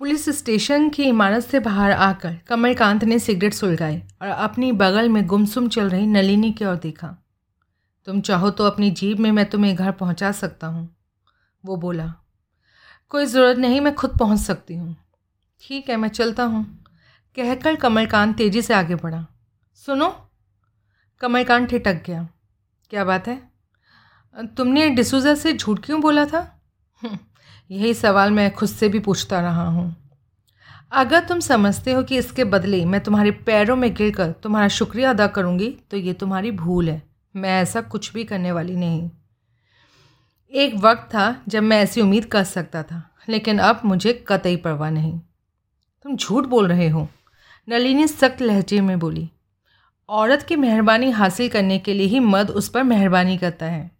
Police station की इमारत से बाहर आकर कमलकांत ने सिगरेट सुलगाई और अपनी बगल में गुमसुम चल रही नलिनी की ओर देखा। तुम चाहो तो अपनी जीप में मैं तुम्हें घर पहुँचा सकता हूँ वो बोला। कोई ज़रूरत नहीं मैं खुद पहुँच सकती हूँ। ठीक है मैं चलता हूँ कहकर कमलकांत तेज़ी से आगे बढ़ा। सुनो। कमलकांत ठिटक गया। क्या बात है? तुमने डिसूजा से झूठ क्यों बोला था? हम्म, यही सवाल मैं खुद से भी पूछता रहा हूँ। अगर तुम समझते हो कि इसके बदले मैं तुम्हारे पैरों में गिरकर तुम्हारा शुक्रिया अदा करूँगी तो ये तुम्हारी भूल है। मैं ऐसा कुछ भी करने वाली नहीं। एक वक्त था जब मैं ऐसी उम्मीद कर सकता था, लेकिन अब मुझे कतई परवाह नहीं। तुम झूठ बोल रहे हो, नलिनी सख्त लहजे में बोली। औरत की मेहरबानी हासिल करने के लिए ही मर्द उस पर मेहरबानी करता है।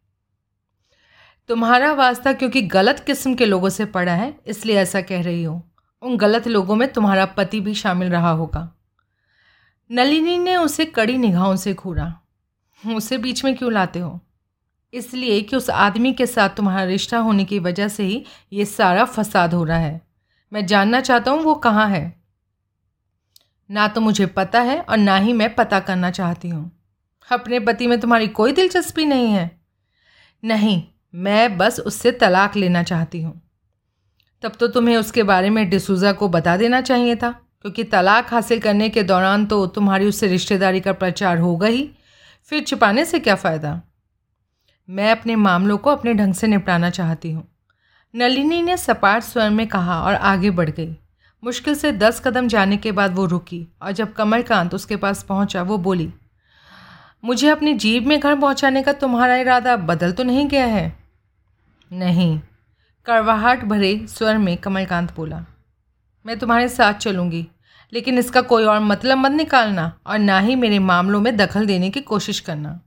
तुम्हारा वास्ता क्योंकि गलत किस्म के लोगों से पड़ा है, इसलिए ऐसा कह रही हो। उन गलत लोगों में तुम्हारा पति भी शामिल रहा होगा। नलिनी ने उसे कड़ी निगाहों से घूरा। उसे बीच में क्यों लाते हो? इसलिए कि उस आदमी के साथ तुम्हारा रिश्ता होने की वजह से ही ये सारा फसाद हो रहा है। मैं जानना चाहता हूँ वो कहाँ है। ना तो मुझे पता है और ना ही मैं पता करना चाहती हूँ। अपने पति में तुम्हारी कोई दिलचस्पी नहीं है। नहीं मैं बस उससे तलाक लेना चाहती हूँ। तब तो तुम्हें उसके बारे में डिसूज़ा को बता देना चाहिए था, क्योंकि तलाक हासिल करने के दौरान तो तुम्हारी उससे रिश्तेदारी का प्रचार होगा ही। फिर छिपाने से क्या फ़ायदा? मैं अपने मामलों को अपने ढंग से निपटाना चाहती हूँ। नलिनी ने सपाट स्वर में कहा और आगे बढ़ गई। मुश्किल से दस कदम जाने के बाद वो रुकी और जब कमलकांत उसके पास पहुँचा, वो बोली, मुझे अपनी जीप में घर पहुँचाने का तुम्हारा इरादा बदल तो नहीं गया है? नहीं। करवाहट भरे स्वर में कमलकांत बोला, मैं तुम्हारे साथ चलूँगी, लेकिन इसका कोई और मतलब मत निकालना और ना ही मेरे मामलों में दखल देने की कोशिश करना।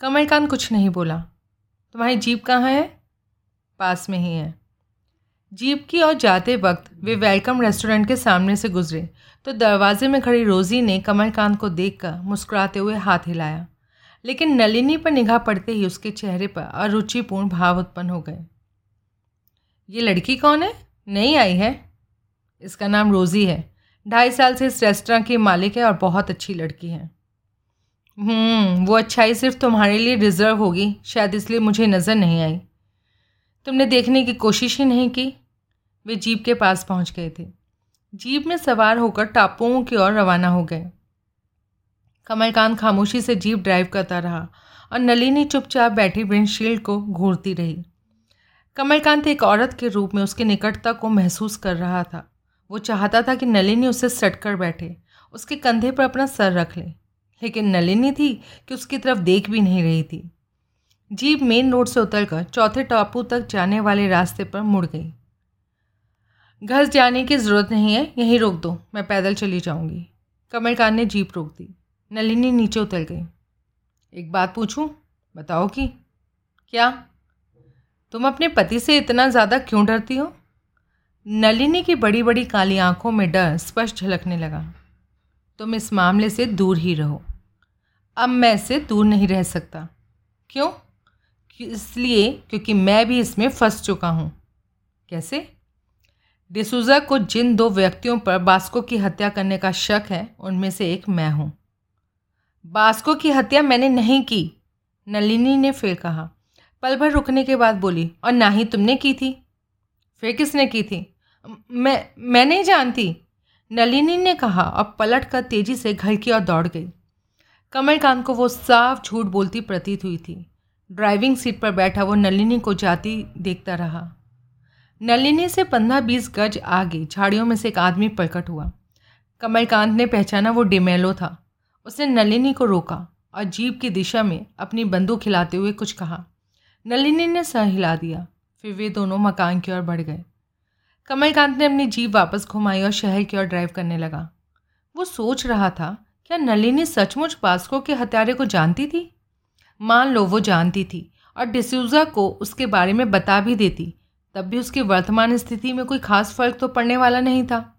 कमलकांत कुछ नहीं बोला, तुम्हारी जीप कहाँ है? पास में ही है। जीप की और जाते वक्त वे वेलकम रेस्टोरेंट के सामने से गुजरे तो दरवाजे में खड़ी रोज़ी ने कमलकांत को देखकर मुस्कुराते हुए हाथ हिलाया। लेकिन नलिनी पर निगाह पड़ते ही उसके चेहरे पर अरुचिपूर्ण भाव उत्पन्न हो गए। ये लड़की कौन है? नहीं आई है। इसका नाम रोज़ी है। ढाई साल से इस रेस्टोरेंट की मालिक है और बहुत अच्छी लड़की है। हम्म, वो अच्छाई सिर्फ़ तुम्हारे लिए रिज़र्व होगी। शायद इसलिए मुझे नज़र नहीं आई। तुमने देखने की कोशिश ही नहीं की। वे जीप के पास पहुँच गए थे। जीप में सवार होकर टापुओं की ओर रवाना हो गए। कमलकांत खामोशी से जीप ड्राइव करता रहा और नलिनी चुपचाप बैठी विंडशील्ड को घूरती रही। कमलकांत एक औरत के रूप में उसकी निकटता को महसूस कर रहा था। वो चाहता था कि नलिनी उसे सटकर बैठे, उसके कंधे पर अपना सर रख ले, लेकिन नलिनी थी कि उसकी तरफ़ देख भी नहीं रही थी। जीप मेन रोड से उतरकर चौथे टापू तक जाने वाले रास्ते पर मुड़ गई। घर जाने की ज़रूरत नहीं है, यहीं रोक दो, मैं पैदल चली जाऊँगी, कमलकांत ने जीप रोक दी। नलिनी नीचे उतर गई। एक बात पूछूँ? बताओ कि? क्या? तुम अपने पति से इतना ज़्यादा क्यों डरती हो? नलिनी की बड़ी बड़ी काली आँखों में डर स्पष्ट झलकने लगा। तुम इस मामले से दूर ही रहो। अब मैं इससे दूर नहीं रह सकता। क्यों? इसलिए क्योंकि मैं भी इसमें फंस चुका हूँ। कैसे? डिसूज़ा को जिन दो व्यक्तियों पर बास्को की हत्या करने का शक है, उनमें से एक मैं हूँ। बास्को की हत्या मैंने नहीं की, नलिनी ने फिर कहा। पल भर रुकने के बाद बोली, और ना ही तुमने की थी। फिर किसने की थी? मैं मैं नहीं जानती। नलिनी ने कहा और पलट कर तेज़ी से घर की ओर दौड़ गई। कमलकांत को वो साफ़ झूठ बोलती प्रतीत हुई थी। ड्राइविंग सीट पर बैठा वो नलिनी को जाती देखता रहा। नलिनी से पंद्रह बीस गज आगे झाड़ियों में से एक आदमी प्रकट हुआ। कमलकांत ने पहचाना वो डिमेलो था। उसने नलिनी को रोका और जीप की दिशा में अपनी बंदूक हिलाते हुए कुछ कहा। नलिनी ने सर हिला दिया, फिर वे दोनों मकान की ओर बढ़ गए। कमलकांत ने अपनी जीप वापस घुमाई और शहर की ओर ड्राइव करने लगा। वो सोच रहा था, क्या नलिनी सचमुच बास्को के हत्यारे को जानती थी? मान लो वो जानती थी और डिसूजा को उसके बारे में बता भी देती, तब भी उसकी वर्तमान स्थिति में कोई खास फ़र्क तो पड़ने वाला नहीं था।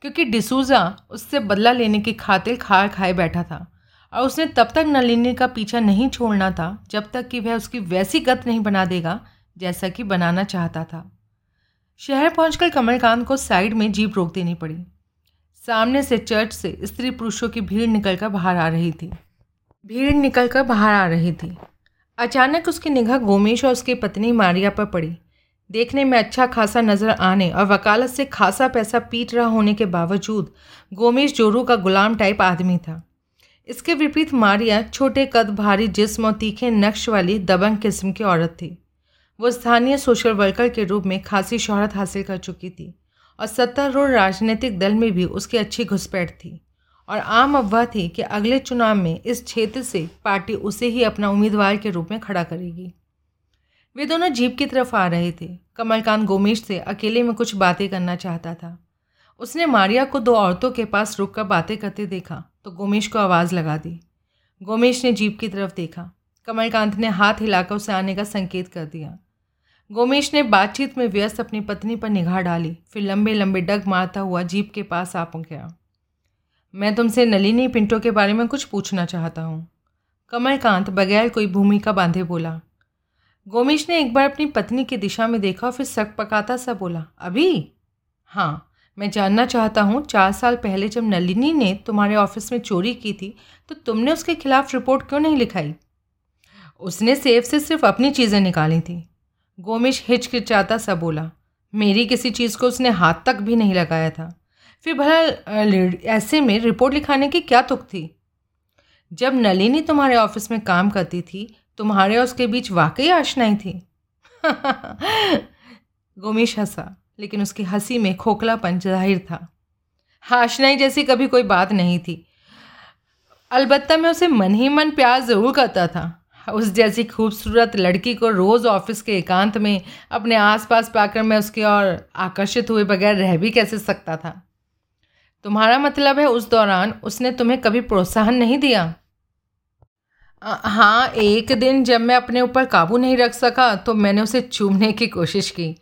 क्योंकि डिसूजा उससे बदला लेने की खातिर खार खाए बैठा था। और उसने तब तक नलिनी का पीछा नहीं छोड़ना था, जब तक कि वह उसकी वैसी गत नहीं बना देगा, जैसा कि बनाना चाहता था। शहर पहुंचकर कमलकांत को साइड में जीप रोक देनी पड़ी। सामने से चर्च से स्त्री पुरुषों की भीड़ निकलकर बाहर आ रही थी। भीड़ निकलकर बाहर आ रही थी। अचानक उसकी निगाह गोमेश और उसकी पत्नी मारिया पर पड़ी। देखने में अच्छा खासा नज़र आने और वकालत से खासा पैसा पीट रहा होने के बावजूद गोमेश जोरू का गुलाम टाइप आदमी था। इसके विपरीत मारिया छोटे कद भारी जिस्म और तीखे नक्श वाली दबंग किस्म की औरत थी। वो स्थानीय सोशल वर्कर के रूप में खासी शोहरत हासिल कर चुकी थी और सत्तारूढ़ राजनीतिक दल में भी उसकी अच्छी घुसपैठ थी और आम अफवाह थी कि अगले चुनाव में इस क्षेत्र से पार्टी उसे ही अपना उम्मीदवार के रूप में खड़ा करेगी। वे दोनों जीप की तरफ़ आ रहे थे। कमलकांत गोमेश से अकेले में कुछ बातें करना चाहता था। उसने मारिया को दो औरतों के पास रुक कर बातें करते देखा तो गोमेश को आवाज़ लगा दी। गोमेश ने जीप की तरफ़ देखा। कमलकांत ने हाथ हिलाकर उसे आने का संकेत कर दिया। गोमेश ने बातचीत में व्यस्त अपनी पत्नी पर निगाह डाली। फिर लंबे लंबे डग मारता हुआ जीप के पास आ गया मैं तुमसे नलिनी पिंटो के बारे में कुछ पूछना चाहता हूँ। कमलकांत बगैर कोई भूमिका बांधे बोला गोमेश ने एक बार अपनी पत्नी की दिशा में देखा और फिर सक पकाता सा बोला, अभी? हाँ मैं जानना चाहता हूँ, चार साल पहले जब नलिनी ने तुम्हारे ऑफ़िस में चोरी की थी तो तुमने उसके खिलाफ रिपोर्ट क्यों नहीं लिखाई? उसने सेफ़ से सिर्फ़ अपनी चीज़ें निकाली थी। गोमेश हिचकिचाता सा बोला, मेरी किसी चीज़ को उसने हाथ तक भी नहीं लगाया था। फिर भला ऐसे में रिपोर्ट लिखाने की क्या तुक थी? जब नलिनी तुम्हारे ऑफ़िस में काम करती थी तुम्हारे और उसके बीच वाकई आशनाई थी? गोमेश हंसा, लेकिन उसकी हँसी में खोखलापन ज़ाहिर था। आशनाई जैसी कभी कोई बात नहीं थी। अलबत्ता मैं उसे मन ही मन प्यार ज़रूर करता था। उस जैसी खूबसूरत लड़की को रोज़ ऑफ़िस के एकांत में अपने आसपास पाकर मैं उसकी ओर आकर्षित हुए बगैर रह भी कैसे सकता था? तुम्हारा मतलब है उस दौरान उसने तुम्हें कभी प्रोत्साहन नहीं दिया? हाँ एक दिन जब मैं अपने ऊपर काबू नहीं रख सका तो मैंने उसे चूमने की कोशिश की।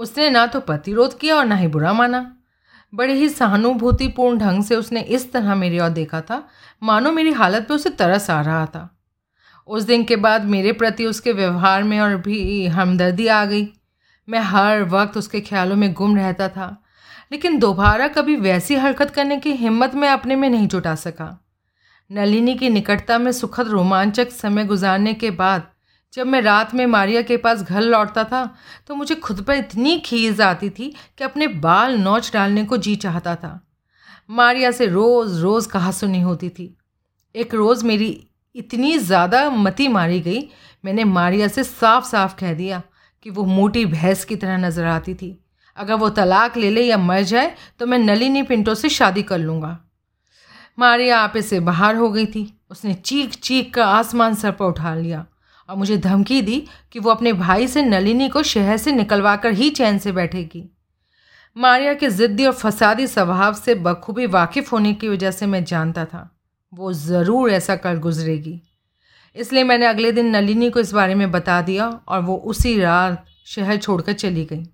उसने ना तो प्रतिरोध किया और ना ही बुरा माना। बड़े ही सहानुभूतिपूर्ण ढंग से उसने इस तरह मेरी ओर देखा था। मानो मेरी हालत पे उसे तरस आ रहा था। उस दिन के बाद मेरे प्रति उसके व्यवहार में और भी हमदर्दी आ गई। मैं हर वक्त उसके ख्यालों में गुम रहता था, लेकिन दोबारा कभी वैसी हरकत करने की हिम्मत मैं अपने में नहीं जुटा सका। नलिनी की निकटता में सुखद रोमांचक समय गुजारने के बाद, जब मैं रात में मारिया के पास घर लौटता था तो मुझे खुद पर इतनी खीज आती थी कि अपने बाल नोच डालने को जी चाहता था। मारिया से रोज़ रोज़ कहा सुनी होती थी। एक रोज़ मेरी इतनी ज़्यादा मती मारी गई, मैंने मारिया से साफ़ साफ़ कह दिया कि वो मोटी भैंस की तरह नज़र आती थी। अगर वो तलाक ले ले या मर जाए तो मैं नलिनी पिंटो से शादी कर लूँगा। मारिया आपे से बाहर हो गई थी। उसने चीख चीख कर आसमान सर पर उठा लिया और मुझे धमकी दी कि वो अपने भाई से नलिनी को शहर से निकलवा कर ही चैन से बैठेगी। मारिया के ज़िद्दी और फसादी स्वभाव से बखूबी वाकिफ़ होने की वजह से मैं जानता था। वो ज़रूर ऐसा कर गुजरेगी। इसलिए मैंने अगले दिन नलिनी को इस बारे में बता दिया और वो उसी रात शहर छोड़कर चली गई।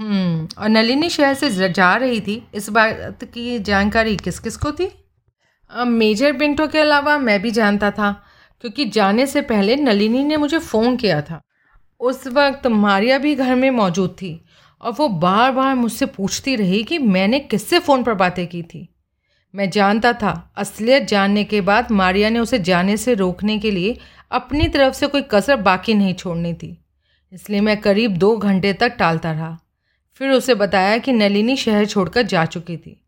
हम्म और नलिनी शहर से जा रही थी। इस बात की जानकारी किस किस को थी? मेजर पिंटो के अलावा मैं भी जानता था, क्योंकि जाने से पहले नलिनी ने मुझे फ़ोन किया था। उस वक्त मारिया भी घर में मौजूद थी, और वो बार बार मुझसे पूछती रही कि मैंने किससे फ़ोन पर बातें की थी। मैं जानता था, असलियत जानने के बाद मारिया ने उसे जाने से रोकने के लिए अपनी तरफ़ से कोई कसर बाकी नहीं छोड़नी थी, इसलिए मैं करीब दो घंटे तक टालता रहा। फिर उसे बताया कि नलिनी शहर छोड़कर जा चुकी थी।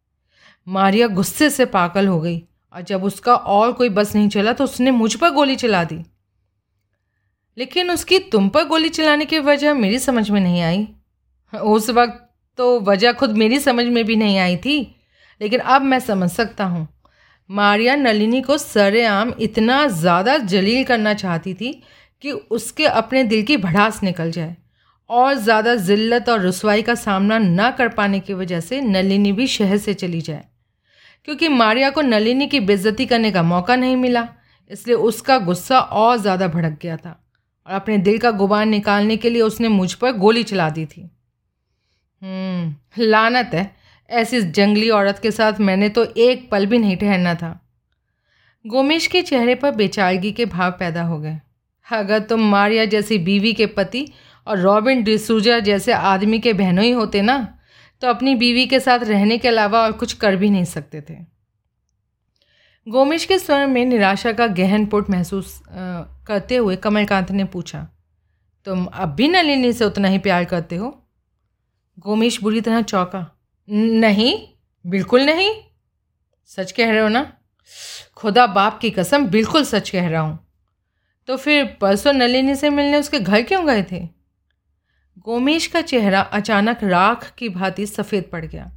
मारिया गुस्से से पागल हो गई और जब उसका और कोई बस नहीं चला तो उसने मुझ पर गोली चला दी। लेकिन उसकी तुम पर गोली चलाने की वजह मेरी समझ में नहीं आई। उस वक्त तो वजह खुद मेरी समझ में भी नहीं आई थी, लेकिन अब मैं समझ सकता हूँ। मारिया नलिनी को सरेआम इतना ज़्यादा जलील करना चाहती थी कि उसके अपने दिल की भड़ास निकल जाए। और ज़्यादा ज़िल्लत और रसवाई का सामना ना कर पाने की वजह से नलिनी भी शहर से चली जाए। क्योंकि मारिया को नलिनी की बेइज्जती करने का मौका नहीं मिला इसलिए उसका गुस्सा और ज़्यादा भड़क गया था और अपने दिल का गुबार निकालने के लिए उसने मुझ पर गोली चला दी थी। हम्म, लानत है। ऐसी जंगली औरत के साथ मैंने तो एक पल भी नहीं ठहरना था। गोमेश के चेहरे पर बेचारगी के भाव पैदा हो गए। अगर तुम मारिया जैसी बीवी के पति और रॉबिन डिसूजा जैसे आदमी के बहनों ही होते ना तो अपनी बीवी के साथ रहने के अलावा और कुछ कर भी नहीं सकते थे। गोमेश के स्वर में निराशा का गहन पुट महसूस करते हुए कमलकांत ने पूछा, तुम अब भी नलिनी से उतना ही प्यार करते हो? गोमेश बुरी तरह चौंका नहीं, बिल्कुल नहीं। सच कह रहे हो ना? खुदा बाप की कसम, बिल्कुल सच कह रहा हूँ। तो फिर परसों नलिनी से मिलने उसके घर क्यों गए थे? गोमेश का चेहरा अचानक राख की भांति सफ़ेद पड़ गया।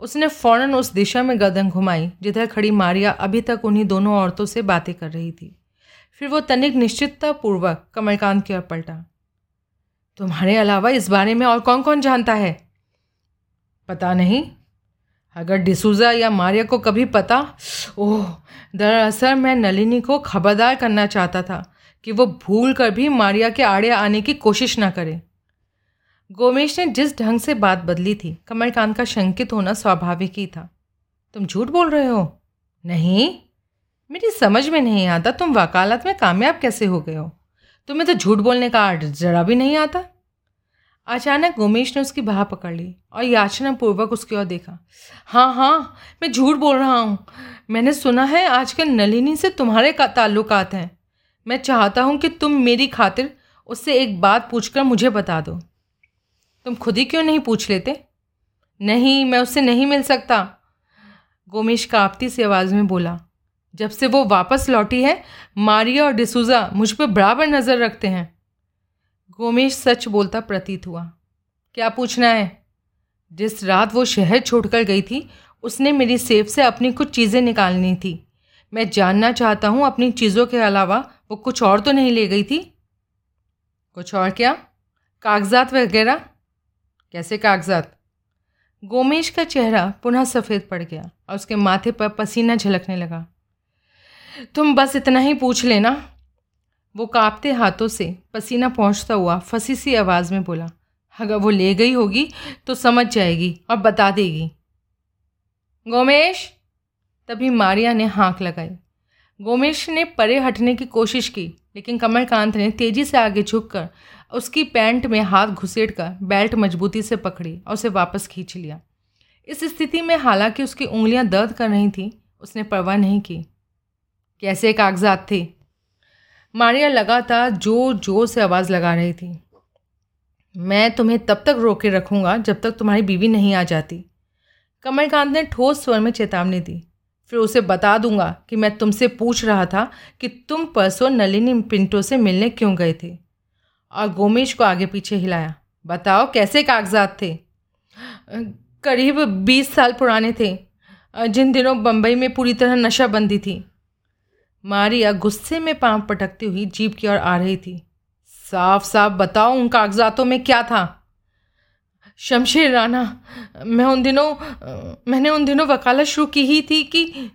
उसने फ़ौरन उस दिशा में गर्दन घुमाई, जिधर खड़ी मारिया अभी तक उन्हीं दोनों औरतों से बातें कर रही थी। फिर वो तनिक निश्चितता पूर्वक कमलकांत की ओर पलटा। तुम्हारे अलावा इस बारे में और कौन कौन जानता है? पता नहीं। अगर डिसूजा या मारिया को कभी पता, ओह, दरअसल मैं नलिनी को खबरदार करना चाहता था कि वो भूल कर भी मारिया के आड़े आने की कोशिश ना करे। गोमेश ने जिस ढंग से बात बदली थी, कमलकांत का शंकित होना स्वाभाविक ही था। तुम झूठ बोल रहे हो? नहीं। मेरी समझ में नहीं आता तुम वकालत में कामयाब कैसे हो गए हो। तुम्हें तो झूठ बोलने का आर्ट जरा भी नहीं आता। अचानक गोमेश ने उसकी बाह पकड़ ली और याचना पूर्वक उसकी ओर देखा। हाँ हाँ मैं झूठ बोल रहा हूँ। मैंने सुना है आजकल नलिनी से तुम्हारे का ताल्लुकात हैं। मैं चाहता हूँ कि तुम मेरी खातिर उससे एक बात पूछकर मुझे बता दो। तुम खुद ही क्यों नहीं पूछ लेते? नहीं, मैं उससे नहीं मिल सकता। गोमेश कांपती सी आवाज़ में बोला, जब से वो वापस लौटी है, मारिया और डिसूजा मुझ पर बराबर नज़र रखते हैं। गोमेश सच बोलता प्रतीत हुआ, क्या पूछना है? जिस रात वो शहर छोड़कर गई थी, उसने मेरी सेफ़ से अपनी कुछ चीज़ें निकालनी थी। मैं जानना चाहता हूँ अपनी चीज़ों के अलावा वो कुछ और तो नहीं ले गई थी? कुछ और क्या? कागजात वगैरह? कैसे कागजात? गोमेश का चेहरा पुनः सफ़ेद पड़ गया और उसके माथे पर पसीना झलकने लगा। तुम बस इतना ही पूछ लेना। वो कांपते हाथों से पसीना पहुँचता हुआ फंसी सी आवाज़ में बोला, अगर वो ले गई होगी तो समझ जाएगी और बता देगी। गोमेश तभी मारिया ने हाँक लगाई। गोमेश ने परे हटने की कोशिश की, लेकिन कमलकांत ने तेज़ी से आगे झुककर उसकी पैंट में हाथ घुसेड़ कर बेल्ट मजबूती से पकड़ी और उसे वापस खींच लिया। इस स्थिति में हालाँकि उसकी उंगलियाँ दर्द कर रही थीं, उसने परवाह नहीं की। कैसे कागजात थे? मारिया लगातार ज़ोर ज़ोर से आवाज़ लगा रही थी। मैं तुम्हें तब तक रोके रखूँगा जब तक तुम्हारी बीवी नहीं आ जाती। कमलकांत ने ठोस स्वर में चेतावनी दी। फिर उसे बता दूँगा कि मैं तुमसे पूछ रहा था कि तुम परसों नलिनी पिंटो से मिलने क्यों गए थे। और गोमेश को आगे पीछे हिलाया। बताओ, कैसे कागजात थे? करीब बीस साल पुराने थे। जिन दिनों बम्बई में पूरी तरह नशाबंदी थी। मारिया गुस्से में पाँव पटकती हुई जीप की ओर आ रही थी। साफ़ साफ़ बताओ, उन कागजातों में क्या था? शमशेर राना मैं उन दिनों, मैंने उन दिनों वकालत शुरू की ही थी कि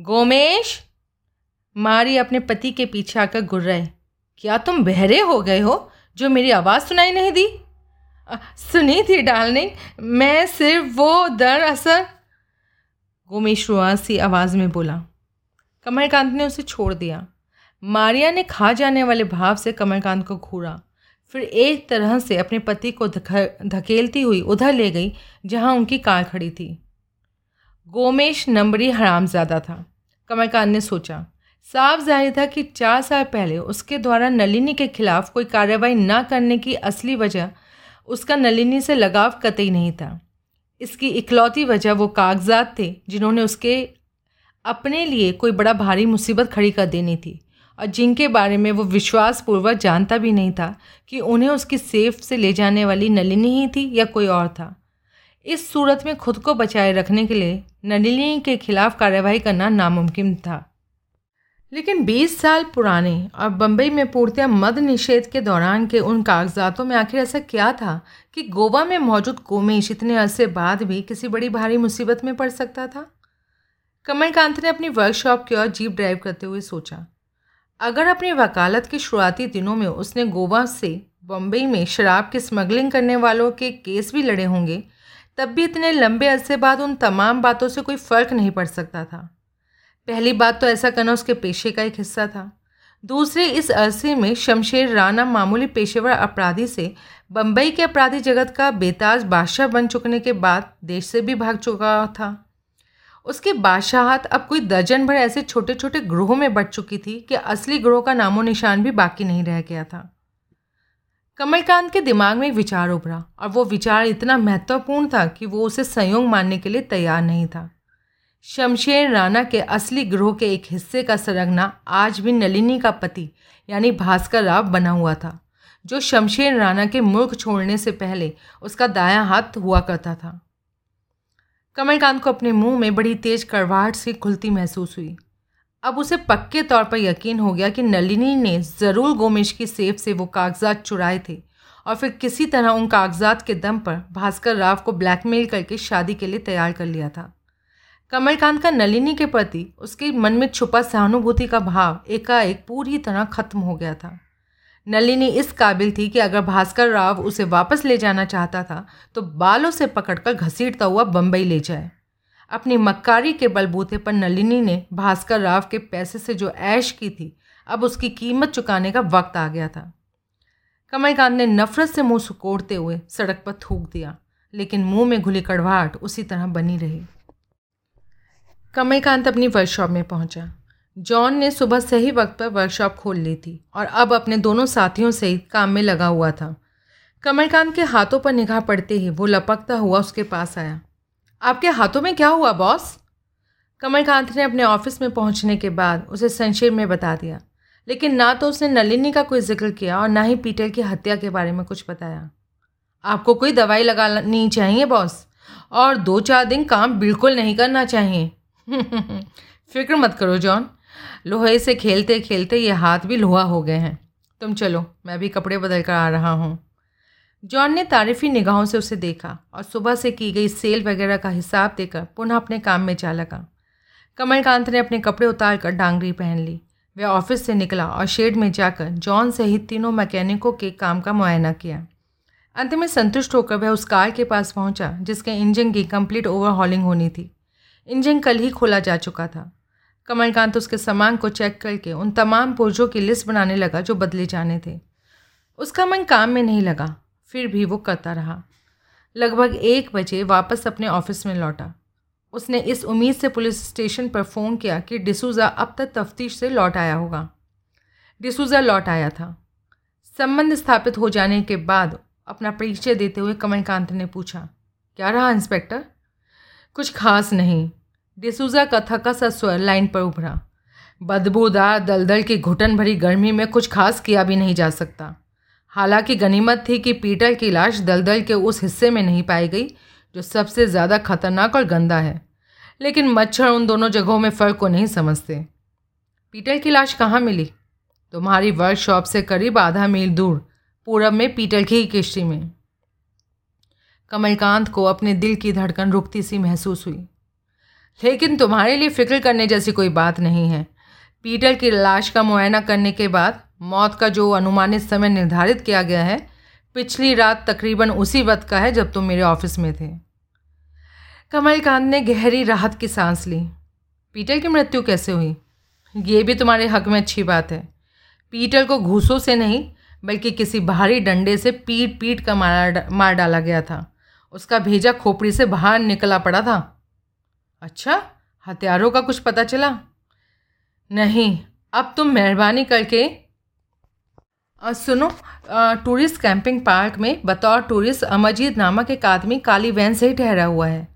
गोमेश मारी अपने पति के पीछे आकर गुर रहे। क्या तुम बहरे हो गए हो जो मेरी आवाज़ सुनाई नहीं दी? सुनी थी डालने मैं सिर्फ़ वो दरअसल गोमेश रुआसी आवाज़ में बोला। कमलकांत ने उसे छोड़ दिया। मारिया ने खा जाने वाले भाव से कमलकांत को घूरा। फिर एक तरह से अपने पति को धकेलती हुई उधर ले गई, जहाँ उनकी कार खड़ी थी। गोमेश नंबरी हरामज़्यादा था। कमलकांत ने सोचा साफ़ ज़ाहिर था कि चार साल पहले उसके द्वारा नलिनी के खिलाफ कोई कार्रवाई न करने की असली वजह उसका नलिनी से लगाव कतई नहीं था। इसकी इकलौती वजह वो कागजात थे जिन्होंने उसके अपने लिए कोई बड़ा भारी मुसीबत खड़ी कर देनी थी और जिनके बारे में वो विश्वासपूर्वक जानता भी नहीं था कि उन्हें उसकी सेफ़ से ले जाने वाली नलिनी ही थी या कोई और था। इस सूरत में खुद को बचाए रखने के लिए नलिनी के खिलाफ कार्रवाई करना नामुमकिन था। लेकिन 20 साल पुराने और बम्बई में पूर्तिया मद निषेध के दौरान के उन कागजातों में आखिर ऐसा क्या था कि गोवा में मौजूद कोमेश इतने अरसे बाद भी किसी बड़ी भारी मुसीबत में पड़ सकता था? कमलकांत ने अपनी वर्कशॉप की ओर जीप ड्राइव करते हुए सोचा। अगर अपनी वकालत के शुरुआती दिनों में उसने गोवा से बम्बई में शराब की स्मगलिंग करने वालों के केस भी लड़े होंगे, तब भी इतने लंबे अरसे बाद उन तमाम बातों से कोई फ़र्क नहीं पड़ सकता था। पहली बात तो ऐसा करना उसके पेशे का एक हिस्सा था। दूसरे, इस अरसे में शमशेर राणा मामूली पेशेवर अपराधी से बम्बई के अपराधी जगत का बेताज बादशाह बन चुकने के बाद देश से भी भाग चुका था। उसके बादशाहत अब कोई दर्जन भर ऐसे छोटे छोटे ग्रोहों में बट चुकी थी कि असली ग्रोह का नामो निशान भी बाकी नहीं रह गया था। कमलकांत के दिमाग में एक विचार उभरा और वो विचार इतना महत्वपूर्ण था कि वो उसे संयोग मानने के लिए तैयार नहीं था। शमशेर राणा के असली ग्रोह के एक हिस्से का सरगना आज भी नलिनी का पति, यानी भास्कर राव बना हुआ था, जो शमशेर राणा के मुल्क छोड़ने से पहले उसका दायां हाथ हुआ करता था। कमलकांत को अपने मुँह में बड़ी तेज कड़वाहट से खुलती महसूस हुई। अब उसे पक्के तौर पर यकीन हो गया कि नलिनी ने ज़रूर गोमेश की सेफ़ से वो कागजात चुराए थे और फिर किसी तरह उन कागजात के दम पर भास्कर राव को ब्लैकमेल करके शादी के लिए तैयार कर लिया था। कमलकांत का नलिनी के प्रति उसके मन में छुपा सहानुभूति का भाव एकाएक पूरी तरह खत्म हो गया था। नलिनी इस काबिल थी कि अगर भास्कर राव उसे वापस ले जाना चाहता था तो बालों से पकड़कर घसीटता हुआ बम्बई ले जाए। अपनी मक्कारी के बलबूते पर नलिनी ने भास्कर राव के पैसे से जो ऐश की थी, अब उसकी कीमत चुकाने का वक्त आ गया था। कमलकांत ने नफरत से मुँह सुकोड़ते हुए सड़क पर थूक दिया, लेकिन मुँह में घुली कड़वाहट उसी तरह बनी रही। कमलकांत अपनी वर्कशॉप में पहुँचा। जॉन ने सुबह सही वक्त पर वर्कशॉप खोल ली थी और अब अपने दोनों साथियों से काम में लगा हुआ था। कमलकांत के हाथों पर निगाह पड़ते ही वो लपकता हुआ उसके पास आया। आपके हाथों में क्या हुआ बॉस कमलकांत ने अपने ऑफ़िस में पहुँचने के बाद उसे संक्षेप में बता दिया। लेकिन ना तो उसने नलिनी का कोई ज़िक्र किया और ना ही पीटर की हत्या के बारे में कुछ बताया। आपको कोई दवाई लगानी चाहिए बॉस और दो चार दिन काम बिल्कुल नहीं करना चाहिए। फ़िक्र मत करो, जॉन। लोहे से खेलते खेलते ये हाथ भी लोहा हो गए हैं। तुम चलो, मैं भी कपड़े बदल कर आ रहा हूँ। जॉन ने तारीफी निगाहों से उसे देखा और सुबह से की गई सेल वगैरह का हिसाब देकर पुनः अपने काम में जा लगा। कमलकांत ने अपने कपड़े उतार कर डांगरी पहन ली। वह ऑफ़िस से निकला और शेड में जाकर जॉन सहित तीनों मैकेनिकों के काम का मुआयना किया। अंत में संतुष्ट होकर वह उस कार के पास पहुँचा, जिसके इंजन की कंप्लीट ओवरहॉलिंग होनी थी। इंजन कल ही खोला जा चुका था। कमलकांत उसके सामान को चेक करके उन तमाम पुर्जों की लिस्ट बनाने लगा जो बदले जाने थे। उसका मन काम में नहीं लगा, फिर भी वो करता रहा। लगभग एक बजे वापस अपने ऑफ़िस में लौटा। उसने इस उम्मीद से पुलिस स्टेशन पर फ़ोन किया कि डिसूज़ा अब तक तफ्तीश से लौट आया होगा। डिसूज़ा लौट आया था। संबंध स्थापित हो जाने के बाद अपना परिचय देते हुए कमलकांत ने पूछा, क्या रहा, इंस्पेक्टर? कुछ खास नहीं। डिसूजा का थका सा स्वर लाइन पर उभरा। बदबूदार दलदल की घुटन भरी गर्मी में कुछ खास किया भी नहीं जा सकता। हालाँकि गनीमत थी कि पीटर की लाश दलदल के उस हिस्से में नहीं पाई गई, जो सबसे ज़्यादा खतरनाक और गंदा है। लेकिन मच्छर उन दोनों जगहों में फ़र्क को नहीं समझते। पीटर की लाश कहाँ मिली? तुम्हारी वर्कशॉप से करीब आधा मील दूर, पूरब में पीटर की ही किश्ती में। कमलकांत को अपने दिल की धड़कन रुकती सी महसूस हुई। लेकिन तुम्हारे लिए फ़िक्र करने जैसी कोई बात नहीं है। पीटर की लाश का मुआयना करने के बाद मौत का जो अनुमानित समय निर्धारित किया गया है, पिछली रात तकरीबन उसी वक्त का है जब तुम मेरे ऑफ़िस में थे। कमलकांत ने गहरी राहत की सांस ली। पीटर की मृत्यु कैसे हुई? ये भी तुम्हारे हक में अच्छी बात है। पीटर को घूसों से नहीं, बल्कि किसी भारी डंडे से पीट पीट कर मार मार डाला गया था। उसका भेजा खोपड़ी से बाहर निकला पड़ा था। अच्छा हथियारों का कुछ पता चला? नहीं अब तुम मेहरबानी करके आ, सुनो टूरिस्ट कैंपिंग पार्क में बतौर टूरिस्ट अमरजीत नामक एक आदमी काली वैन से ही ठहरा हुआ है।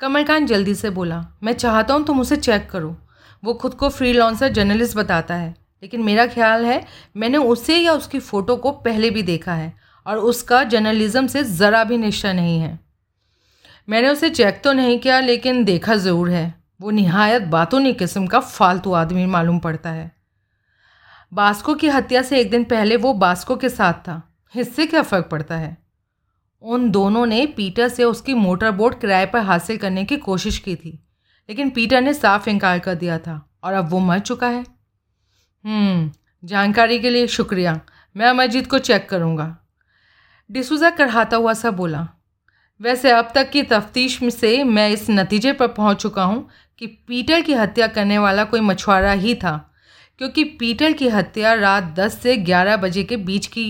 कमलकांत जल्दी से बोला मैं चाहता हूँ तुम उसे चेक करो। वो खुद को फ्री जर्नलिस्ट बताता है लेकिन मेरा ख्याल है मैंने उसे या उसकी फ़ोटो को पहले भी देखा है। और उसका जर्नलिज़म से ज़रा भी निश्चय नहीं है। मैंने उसे चेक तो नहीं किया लेकिन देखा ज़रूर है। वो नहायत बातों किस्म का फालतू आदमी मालूम पड़ता है। बास्को की हत्या से एक दिन पहले वो बास्को के साथ था। इससे क्या फ़र्क पड़ता है? उन दोनों ने पीटर से उसकी मोटर बोट किराए पर हासिल करने की कोशिश की थी लेकिन पीटर ने साफ़ इनकार कर दिया था और अब वो मर चुका है। हम्म, जानकारी के लिए शुक्रिया। मैं अमरजीत को चेक करूँगा। डिसूजा करहाता हुआ सा बोला, वैसे अब तक की तफ्तीश से मैं इस नतीजे पर पहुँच चुका हूँ कि पीटर की हत्या करने वाला कोई मछुआरा ही था, क्योंकि पीटर की हत्या रात 10 से 11 बजे के बीच की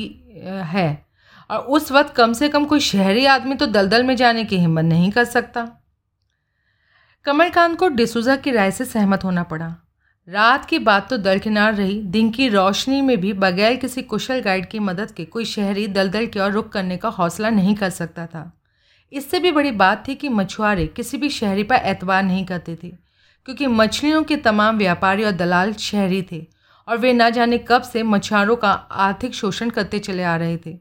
है। और उस वक्त कम से कम कोई शहरी आदमी तो दलदल में जाने की हिम्मत नहीं कर सकता। कमलकांत को डिसूजा की राय से सहमत होना पड़ा। रात की बात तो दरकिनार रही। दिन की रोशनी में भी बगैर किसी कुशल गाइड की मदद के कोई शहरी दलदल की ओर रुख करने का हौसला नहीं कर सकता था। इससे भी बड़ी बात थी कि मछुआरे किसी भी शहरी पर एतवार नहीं करते थे, क्योंकि मछलियों के तमाम व्यापारी और दलाल शहरी थे और वे न जाने कब से मछुआरों का आर्थिक शोषण करते चले आ रहे थे।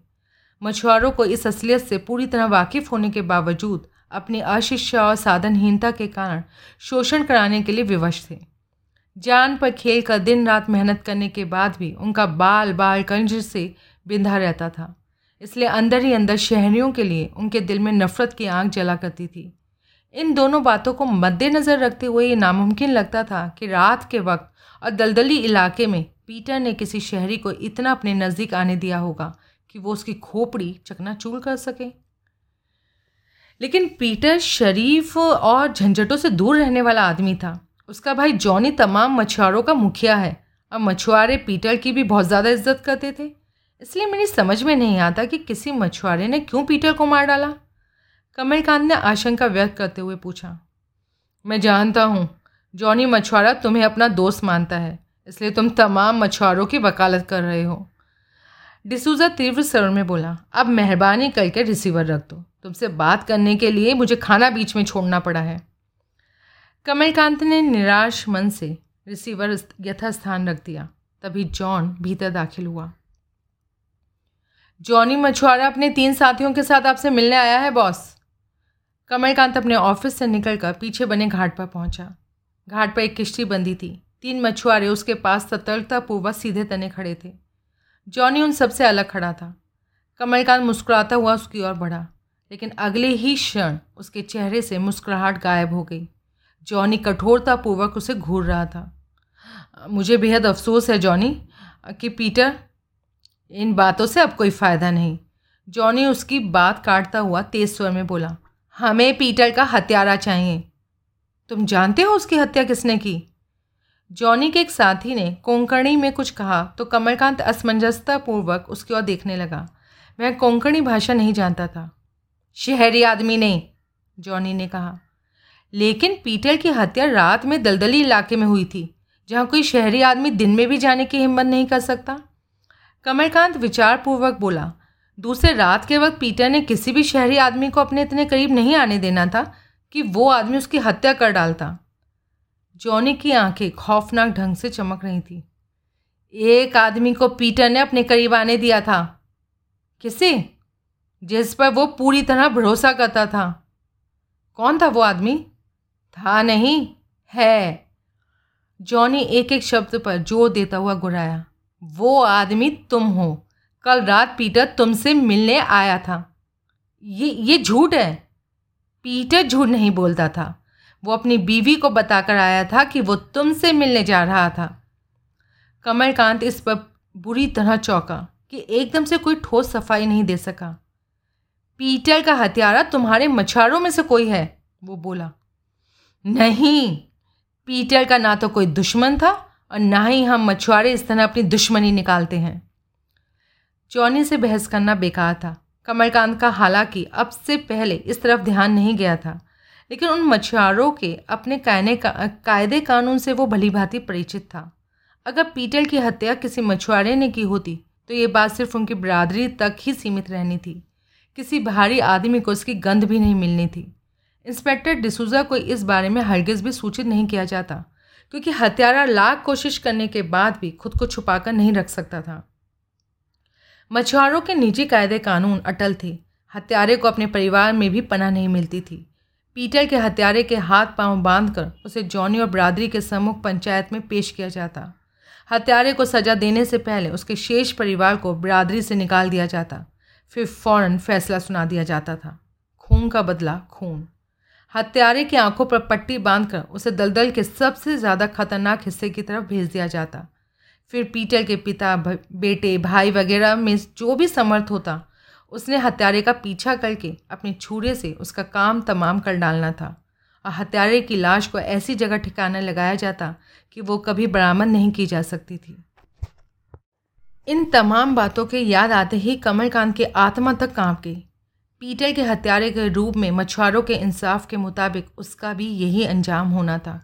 मछुआरों को इस असलियत से पूरी तरह वाकिफ़ होने के बावजूद अपनी अशिक्षा और साधनहीनता के कारण शोषण कराने के लिए विवश थे। जान पर खेल कर दिन रात मेहनत करने के बाद भी उनका बाल बाल कंज से बिंधा रहता था। इसलिए अंदर ही अंदर शहरियों के लिए उनके दिल में नफ़रत की आँख जला करती थी। इन दोनों बातों को मद्देनज़र रखते हुए ये नामुमकिन लगता था कि रात के वक्त और दलदली इलाके में पीटर ने किसी शहरी को इतना अपने नज़दीक आने दिया होगा कि वो उसकी खोपड़ी चकनाचूर कर सके। लेकिन पीटर शरीफ और झंझटों से दूर रहने वाला आदमी था। उसका भाई जॉनी तमाम मछुआरों का मुखिया है और मछुआरे पीटर की भी बहुत ज़्यादा इज़्ज़त करते थे। इसलिए मेरी समझ में नहीं आता कि किसी मछुआरे ने क्यों पीटर को मार डाला। कमलकांत ने आशंका व्यक्त करते हुए पूछा, मैं जानता हूँ, जॉनी मछुआरा तुम्हें अपना दोस्त मानता है, इसलिए तुम तमाम मछुआरों की वकालत कर रहे हो। डिसूजा तीव्र स्वर में बोला, अब मेहरबानी करके रिसीवर रख दो। तुमसे बात करने के लिए मुझे खाना बीच में छोड़ना पड़ा है। कमलकांत ने निराश मन से रिसीवर यथास्थान रख दिया। तभी जॉन भीतर दाखिल हुआ। जॉनी मछुआरा अपने तीन साथियों के साथ आपसे मिलने आया है, बॉस। कमलकांत अपने ऑफ़िस से निकलकर पीछे बने घाट पर पहुँचा। घाट पर एक किश्ती बंदी थी। तीन मछुआरे उसके पास सतर्कतापूर्वक सीधे तने खड़े थे। जॉनी उन सबसे अलग खड़ा था। कमलकांत मुस्कुराता हुआ उसकी ओर बढ़ा, लेकिन अगले ही क्षण उसके चेहरे से मुस्कुराहट गायब हो गई। जॉनी कठोरतापूर्वक उसे घूर रहा था। मुझे बेहद अफसोस है जॉनी, कि पीटर, इन बातों से अब कोई फ़ायदा नहीं। जॉनी उसकी बात काटता हुआ तेज स्वर में बोला, हमें पीटर का हत्यारा चाहिए। तुम जानते हो उसकी हत्या किसने की? जॉनी के एक साथी ने कोंकणी में कुछ कहा तो कमलकांत असमंजसतापूर्वक उसकी ओर देखने लगा। वह कोंकणी भाषा नहीं जानता था। शहरी आदमी नहीं, जॉनी ने कहा। लेकिन पीटर की हत्या रात में दलदली इलाके में हुई थी, जहाँ कोई शहरी आदमी दिन में भी जाने की हिम्मत नहीं कर सकता। कमलकांत विचारपूर्वक बोला, दूसरे रात के वक्त पीटर ने किसी भी शहरी आदमी को अपने इतने करीब नहीं आने देना था कि वो आदमी उसकी हत्या कर डालता। जॉनी की आँखें खौफनाक ढंग से चमक रही थी। एक आदमी को पीटर ने अपने करीब आने दिया था। किसे? जिस पर वो पूरी तरह भरोसा करता था। कौन था वो आदमी? था नहीं, है। जॉनी एक एक शब्द पर ज़ोर देता हुआ गुराया, वो आदमी तुम हो। कल रात पीटर तुमसे मिलने आया था। ये ये झूठ है? पीटर झूठ नहीं बोलता था। वो अपनी बीवी को बताकर आया था कि वो तुमसे मिलने जा रहा था। कमलकांत इस पर बुरी तरह चौंका कि एकदम से कोई ठोस सफ़ाई नहीं दे सका। पीटर का हत्यारा तुम्हारे मछुआरों में से कोई है? वो बोला। नहीं। पीटर का ना तो कोई दुश्मन था और ना ही हम मछुआरे इस तरह अपनी दुश्मनी निकालते हैं। जॉनी से बहस करना बेकार था। कमलकांत का हालाँकि अब से पहले इस तरफ़ ध्यान नहीं गया था, लेकिन उन मछुआरों के अपने कायने का, कायदे कानून से वो भली भांति परिचित था। अगर पीटर की हत्या किसी मछुआरे ने की होती तो ये बात सिर्फ़ उनकी बरादरी तक ही सीमित रहनी थी। किसी भारी आदमी को उसकी गंध भी नहीं मिलनी थी। इंस्पेक्टर डिसूजा को इस बारे में हरगिज़ भी सूचित नहीं किया जाता, क्योंकि हत्यारा लाख कोशिश करने के बाद भी खुद को छुपाकर नहीं रख सकता था। मछुआरों के निजी कायदे कानून अटल थे। हत्यारे को अपने परिवार में भी पनाह नहीं मिलती थी। पीटर के हत्यारे के हाथ पाँव बांधकर उसे जॉनी और बरादरी के सम्मुख पंचायत में पेश किया जाता। हत्यारे को सजा देने से पहले उसके शेष परिवार को बरादरी से निकाल दिया जाता। फिर फ़ौरन फैसला सुना दिया जाता था। खून का बदला खून। हत्यारे की आँखों पर पट्टी बांधकर उसे दलदल के सबसे ज़्यादा खतरनाक हिस्से की तरफ़ भेज दिया जाता। फिर पीटर के पिता बेटे, भाई वगैरह में जो भी समर्थ होता, उसने हत्यारे का पीछा करके अपने छुरे से उसका काम तमाम कर डालना था। और हत्यारे की लाश को ऐसी जगह ठिकाना लगाया जाता कि वो कभी बरामद नहीं की जा सकती थी। इन तमाम बातों के याद आते ही कमलकांत की आत्मा तक काँप गई। पीटर के हत्यारे के रूप में मछुआरों के इंसाफ के मुताबिक उसका भी यही अंजाम होना था।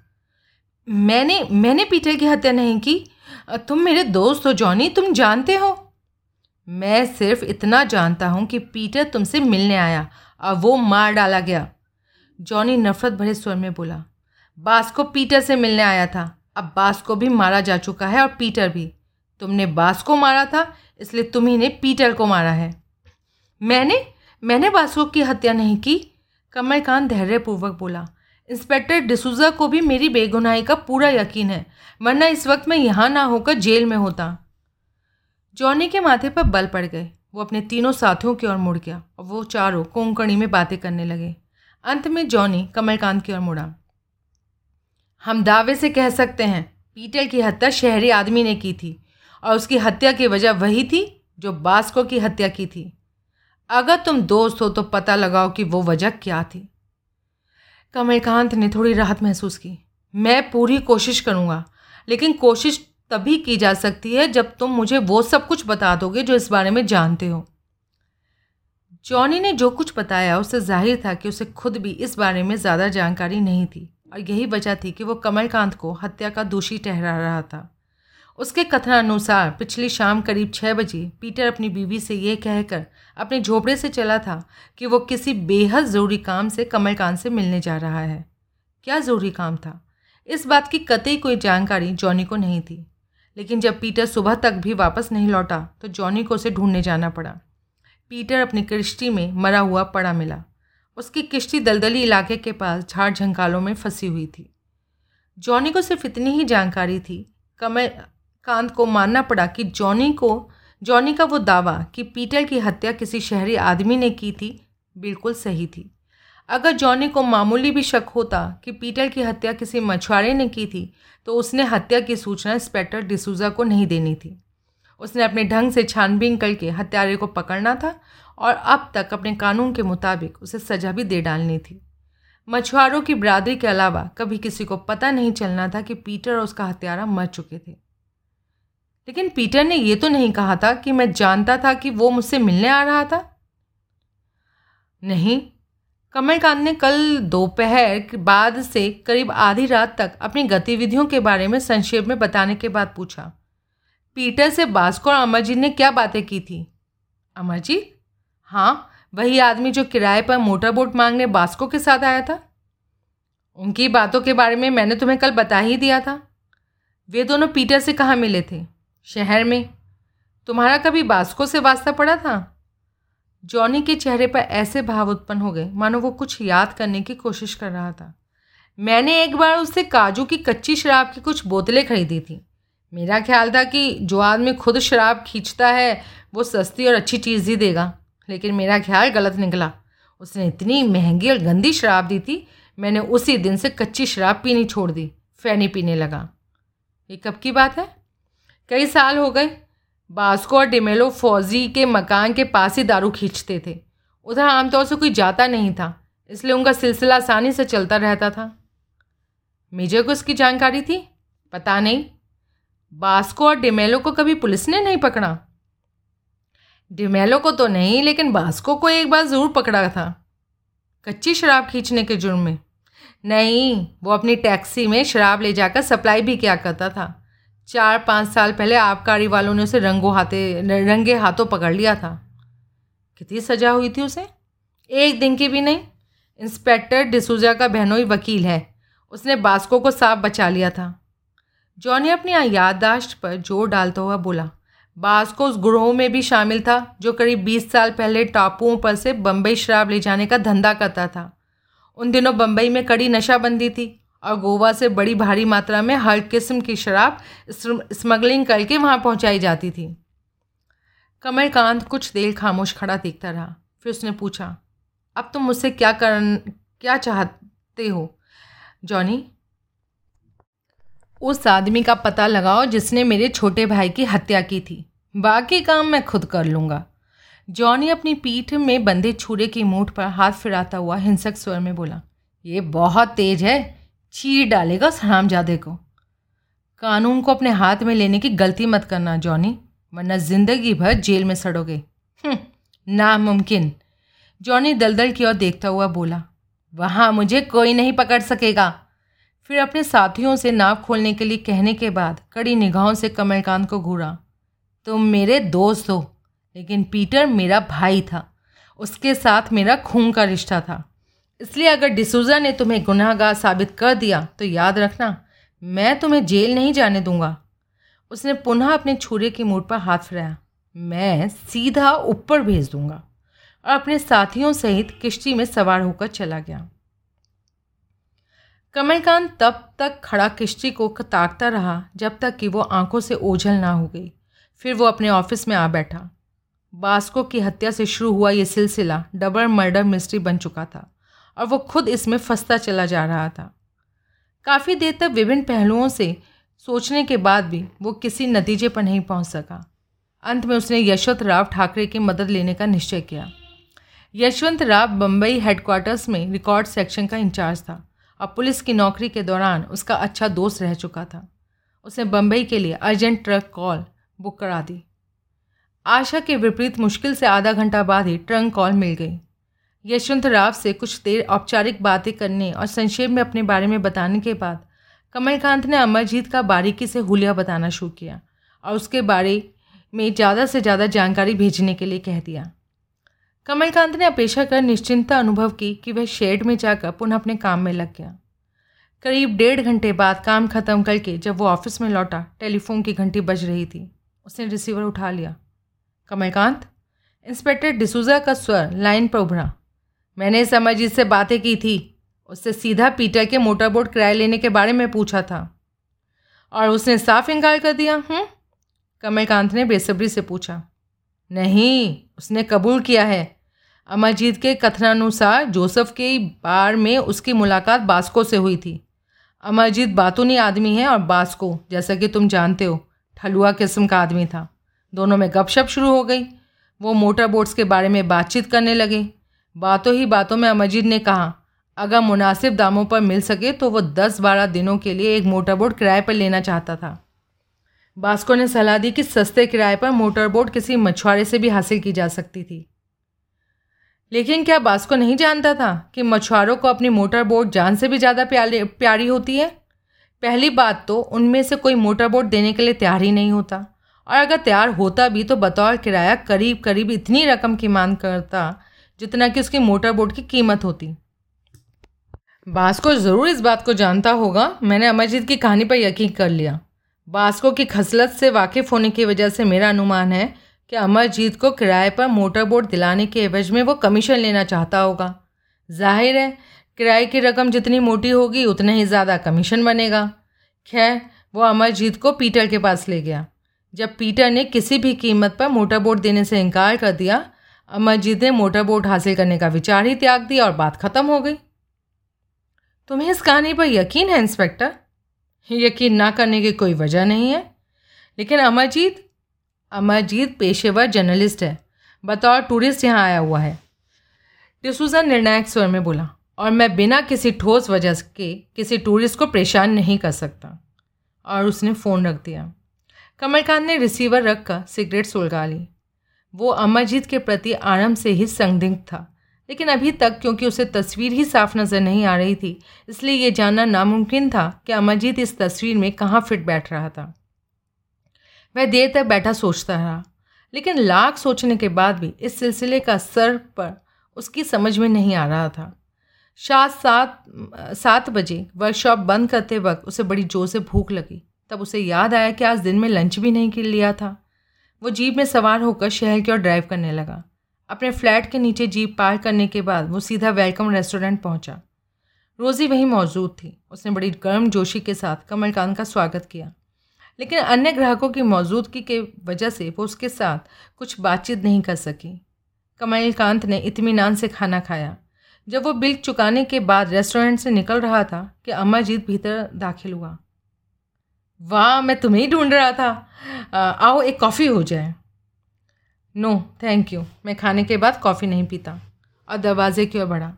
मैंने मैंने पीटर की हत्या नहीं की। तुम मेरे दोस्त हो, जॉनी, तुम जानते हो। मैं सिर्फ़ इतना जानता हूँ कि पीटर तुमसे मिलने आया और वो मार डाला गया। जॉनी नफरत भरे स्वर में बोला, बास को पीटर से मिलने आया था, अब बास को भी मारा जा चुका है और पीटर भी। तुमने बास को मारा था, इसलिए तुम्ही ने पीटर को मारा है। मैंने मैंने बासु की हत्या नहीं की, कमलकांत धैर्यपूर्वक बोला। इंस्पेक्टर डिसूजा को भी मेरी बेगुनाही का पूरा यकीन है, वरना इस वक्त मैं यहाँ ना होकर जेल में होता। जॉनी के माथे पर बल पड़ गए। वो अपने तीनों साथियों की ओर मुड़ गया और वो चारों कोंकणी में बातें करने लगे। अंत में जॉनी कमलकांत की ओर मुड़ा। हम दावे से कह सकते हैं पीटर की हत्या शहरी आदमी ने की थी और उसकी हत्या की वजह वही थी जो बास्को की हत्या की थी। अगर तुम दोस्त हो तो पता लगाओ कि वो वजह क्या थी। कमलकांत ने थोड़ी राहत महसूस की। मैं पूरी कोशिश करूँगा, लेकिन कोशिश तभी की जा सकती है जब तुम मुझे वो सब कुछ बता दोगे जो इस बारे में जानते हो। जॉनी ने जो कुछ बताया उससे ज़ाहिर था कि उसे खुद भी इस बारे में ज़्यादा जानकारी नहीं थी, और यही वजह थी कि वो कमलकांत को हत्या का दोषी ठहरा रहा था। उसके कथनानुसार पिछली शाम करीब छः बजे पीटर अपनी बीवी से ये कहकर अपने झोपड़े से चला था कि वो किसी बेहद ज़रूरी काम से कमलकांत से मिलने जा रहा है। क्या ज़रूरी काम था? इस बात की कतई कोई जानकारी जॉनी को नहीं थी। लेकिन जब पीटर सुबह तक भी वापस नहीं लौटा तो जॉनी को उसे ढूँढने जाना पड़ा। पीटर अपनी किश्ती में मरा हुआ पड़ा मिला। उसकी किश्ती दलदली इलाके के पास झाड़ झंकालों में फंसी हुई थी। जॉनी को सिर्फ़ इतनी ही जानकारी थी, कमल कांत को मानना पड़ा कि जॉनी को, जॉनी का वो दावा कि पीटर की हत्या किसी शहरी आदमी ने की थी, बिल्कुल सही थी। अगर जॉनी को मामूली भी शक होता कि पीटर की हत्या किसी मछुआरे ने की थी तो उसने हत्या की सूचना इंस्पेक्टर डिसूजा को नहीं देनी थी। उसने अपने ढंग से छानबीन करके हत्यारे को पकड़ना था और अब तक अपने कानून के मुताबिक उसे सजा भी दे डालनी थी। मछुआरों की बरादरी के अलावा कभी किसी को पता नहीं चलना था कि पीटर और उसका हत्यारा मर चुके थे। लेकिन पीटर ने यह तो नहीं कहा था कि मैं जानता था कि वो मुझसे मिलने आ रहा था। नहीं, कमलकांत ने कल दोपहर के बाद से करीब आधी रात तक अपनी गतिविधियों के बारे में संक्षेप में बताने के बाद पूछा, पीटर से बास्को और अमरजीत ने क्या बातें की थी? अमरजीत हाँ वही आदमी जो किराए पर मोटर बोट मांगने बास्को के साथ आया था। उनकी बातों के बारे में मैंने तुम्हें कल बता ही दिया था। वे दोनों पीटर से कहाँ मिले थे? शहर में। तुम्हारा कभी बास्को से वास्ता पड़ा था? जॉनी के चेहरे पर ऐसे भाव उत्पन्न हो गए, मानो वो कुछ याद करने की कोशिश कर रहा था। मैंने एक बार उससे काजू की कच्ची शराब की कुछ बोतलें खरीदी थी। मेरा ख्याल था कि जो आदमी खुद शराब खींचता है, वो सस्ती और अच्छी चीज़ ही देगा। लेकिन मेरा ख्याल गलत निकला। उसने इतनी महँगी और गंदी शराब दी थी, मैंने उसी दिन से कच्ची शराब पीनी छोड़ दी। फैनी पीने लगा। ये कब की बात है? कई साल हो गए, बास्को और डिमेलो फौजी के मकान के पास ही दारू खींचते थे। उधर आमतौर से कोई जाता नहीं था, इसलिए उनका सिलसिला आसानी से चलता रहता था। मेजर को इसकी जानकारी थी? पता नहीं। बास्को और डिमेलो को कभी पुलिस ने नहीं पकड़ा? डिमेलो को तो नहीं, लेकिन बास्को को एक बार ज़रूर पकड़ा था, कच्ची शराब खींचने के जुर्म में। नहीं, वो अपनी टैक्सी में शराब ले जाकर सप्लाई भी किया करता था। चार पाँच साल पहले आबकारी वालों ने उसे रंगों हाथे, रंगे हाथों पकड़ लिया था। कितनी सजा हुई थी उसे? एक दिन की भी नहीं। इंस्पेक्टर डिसूजा का बहनोई वकील है। उसने बास्को को साफ़ बचा लिया था। जॉनी अपनी याददाश्त पर ज़ोर डालता हुआ बोला, बास्को उस ग्रोह में भी शामिल था, जो करीब बीस साल पहले टापुओं पर से बम्बई शराब ले जाने का धंधा करता था। उन दिनों बम्बई में कड़ी नशाबंदी थी। और गोवा से बड़ी भारी मात्रा में हर किस्म की शराब स्मगलिंग करके वहाँ पहुँचाई जाती थी। कमलकांत कुछ देर खामोश खड़ा देखता रहा। फिर उसने पूछा, अब तुम मुझसे क्या कर क्या चाहते हो? जॉनी, उस आदमी का पता लगाओ जिसने मेरे छोटे भाई की हत्या की थी। बाकी काम मैं खुद कर लूँगा। जॉनी अपनी पीठ में बंधे छुरे की मूठ पर हाथ फिराता हुआ हिंसक स्वर में बोला, ये बहुत तेज है। चीर डालेगा उस हरामजादे को। कानून को अपने हाथ में लेने की गलती मत करना जॉनी वरना ज़िंदगी भर जेल में सड़ोगे। हम्म, नामुमकिन। जॉनी दलदल की ओर देखता हुआ बोला वहाँ मुझे कोई नहीं पकड़ सकेगा। फिर अपने साथियों से नाव खोलने के लिए कहने के बाद कड़ी निगाहों से कमलकांत को घूरा तुम मेरे दोस्त हो लेकिन पीटर मेरा भाई था। उसके साथ मेरा खून का रिश्ता था। इसलिए अगर डिसूजा ने तुम्हें गुनाहगार साबित कर दिया तो याद रखना, मैं तुम्हें जेल नहीं जाने दूँगा। उसने पुनः अपने छुरे की मूड पर हाथ फिराया। मैं सीधा ऊपर भेज दूँगा और अपने साथियों सहित किश्ती में सवार होकर चला गया। कमलकांत तब तक खड़ा किश्ती को ताकता रहा, जब तक कि वो आँखों से ओझल ना हो गई। फिर वो अपने ऑफ़िस में आ बैठा। बास्को की हत्या से शुरू हुआ ये सिलसिला डबल मर्डर मिस्ट्री बन चुका था। और वो खुद इसमें फंसता चला जा रहा था। काफ़ी देर तक विभिन्न पहलुओं से सोचने के बाद भी वो किसी नतीजे पर नहीं पहुँच सका। अंत में उसने यशवंत राव ठाकरे की मदद लेने का निश्चय किया। यशवंत राव बम्बई हेडक्वार्टर्स में रिकॉर्ड सेक्शन का इंचार्ज था और पुलिस की नौकरी के दौरान उसका अच्छा दोस्त रह चुका था। उसने बम्बई के लिए अर्जेंट ट्रक कॉल बुक करा दी। आशा के विपरीत मुश्किल से आधा घंटा बाद ही ट्रंक कॉल मिल गई। यशवंत राव से कुछ देर औपचारिक बातें करने और संक्षेप में अपने बारे में बताने के बाद कमलकांत ने अमरजीत का बारीकी से हुलिया बताना शुरू किया और उसके बारे में ज़्यादा से ज़्यादा जानकारी भेजने के लिए कह दिया। कमलकांत ने अपेक्षा कर निश्चिंता अनुभव की कि वह शेड में जाकर पुनः अपने काम में लग गया। करीब डेढ़ घंटे बाद काम खत्म करके जब वो ऑफ़िस में लौटा, टेलीफोन की घंटी बज रही थी। उसने रिसीवर उठा लिया। कमलकांत, इंस्पेक्टर डिसूजा का स्वर लाइन पर उभरा। मैंने अमरजीत से बातें की थी, उससे सीधा पीटर के मोटर बोट किराए लेने के बारे में पूछा था। और उसने साफ़ इनकार कर दिया हूँ कमलकांत ने बेसब्री से पूछा। नहीं, उसने कबूल किया है। अमरजीत के कथनानुसार जोसेफ के बार में उसकी मुलाकात बास्को से हुई थी। अमरजीत बातूनी आदमी है और बास्को, जैसा कि तुम जानते हो, ठलुआ किस्म का आदमी था। दोनों में गपशप शुरू हो गई। वो मोटर बोट्स के बारे में बातचीत करने लगे। बातों ही बातों में अमरजीत ने कहा, अगर मुनासिब दामों पर मिल सके तो वो दस बारह दिनों के लिए एक मोटर बोट किराए पर लेना चाहता था। बास्को ने सलाह दी कि सस्ते किराए पर मोटर बोट किसी मछुआरे से भी हासिल की जा सकती थी। लेकिन क्या बास्को नहीं जानता था कि मछुआरों को अपनी मोटर बोट जान से भी ज़्यादा प्यारे प्यारी होती है? पहली बात तो उनमें से कोई मोटर बोट देने के लिए तैयार ही नहीं होता। और अगर तैयार होता भी तो बतौर किराया करीब करीब इतनी रकम की मांग करता जितना कि उसकी मोटर बोट की कीमत होती। बास्को ज़रूर इस बात को जानता होगा, मैंने अमरजीत की कहानी पर यकीन कर लिया। बास्को की खसलत से वाकिफ़ होने की वजह से मेरा अनुमान है कि अमरजीत को किराए पर मोटर बोट दिलाने के एवज में वो कमीशन लेना चाहता होगा। ज़ाहिर है, किराए की रकम जितनी मोटी होगी, उतना ही ज़्यादा कमीशन बनेगा। खैर, वो अमरजीत को पीटर के पास ले गया। जब पीटर ने किसी भी कीमत पर मोटर बोट देने से इनकार कर दिया अमरजीत ने मोटर बोट हासिल करने का विचार ही त्याग दिया और बात ख़त्म हो गई। तुम्हें इस कहानी पर यकीन है, इंस्पेक्टर? यकीन ना करने की कोई वजह नहीं है। लेकिन अमरजीत अमरजीत पेशेवर जर्नलिस्ट है। बतौर टूरिस्ट यहाँ आया हुआ है। डिसूजा निर्णायक स्वर में बोला, और मैं बिना किसी ठोस वजह के किसी टूरिस्ट को परेशान नहीं कर सकता। और उसने फ़ोन रख दिया। कमलकांत ने रिसीवर रख कर सिगरेट सुलगा ली। वो अमरजीत के प्रति आरंभ से ही संदिग्ध था। लेकिन अभी तक क्योंकि उसे तस्वीर ही साफ़ नज़र नहीं आ रही थी, इसलिए ये जानना नामुमकिन था कि अमरजीत इस तस्वीर में कहाँ फिट बैठ रहा था। वह देर तक बैठा सोचता रहा, लेकिन लाख सोचने के बाद भी इस सिलसिले का सर पर उसकी समझ में नहीं आ रहा था। शायद सात सात बजे वर्कशॉप बंद करते वक्त उसे बड़ी ज़ोर से भूख लगी। तब उसे याद आया कि आज दिन में लंच भी नहीं लिया था। वो जीप में सवार होकर शहर की ओर ड्राइव करने लगा। अपने फ्लैट के नीचे जीप पार करने के बाद वो सीधा वेलकम रेस्टोरेंट पहुँचा। रोज़ी वहीं मौजूद थी। उसने बड़ी गर्म जोशी के साथ कमलकांत का स्वागत किया। लेकिन अन्य ग्राहकों की मौजूदगी के वजह से वो उसके साथ कुछ बातचीत नहीं कर सकी। कमलकांत ने इतमान से खाना खाया। जब वो बिल चुकाने के बाद रेस्टोरेंट से निकल रहा था कि अमरजीत भीतर दाखिल हुआ। वाह, मैं तुम्हें ढूंढ रहा था। आओ, एक कॉफ़ी हो जाए। नो थैंक यू मैं खाने के बाद कॉफ़ी नहीं पीता। और दरवाजे की ओर बढ़ा।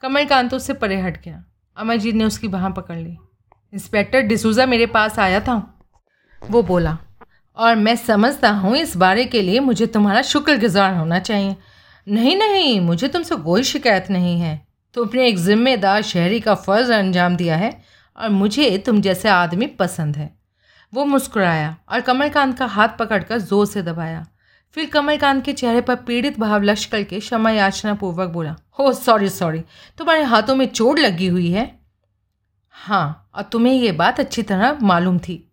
कमलकांत उससे परे हट गया। अमरजीत ने उसकी बाह पकड़ ली। इंस्पेक्टर डिसूजा मेरे पास आया था। वो बोला, और मैं समझता हूँ इस बारे के लिए मुझे तुम्हारा शुक्रगुजार होना चाहिए। नहीं नहीं, मुझे तुमसे कोई शिकायत नहीं है। तुमने एक जिम्मेदार शहरी का फ़र्ज़ अंजाम दिया है और मुझे तुम जैसे आदमी पसंद है। वो मुस्कुराया और कमलकांत का हाथ पकड़कर ज़ोर से दबाया। फिर कमलकांत के चेहरे पर पीड़ित भाव लक्ष करके क्षमा याचना पूर्वक बोला, हो सॉरी सॉरी तुम्हारे हाथों में चोट लगी हुई है? हाँ और तुम्हें ये बात अच्छी तरह मालूम थी।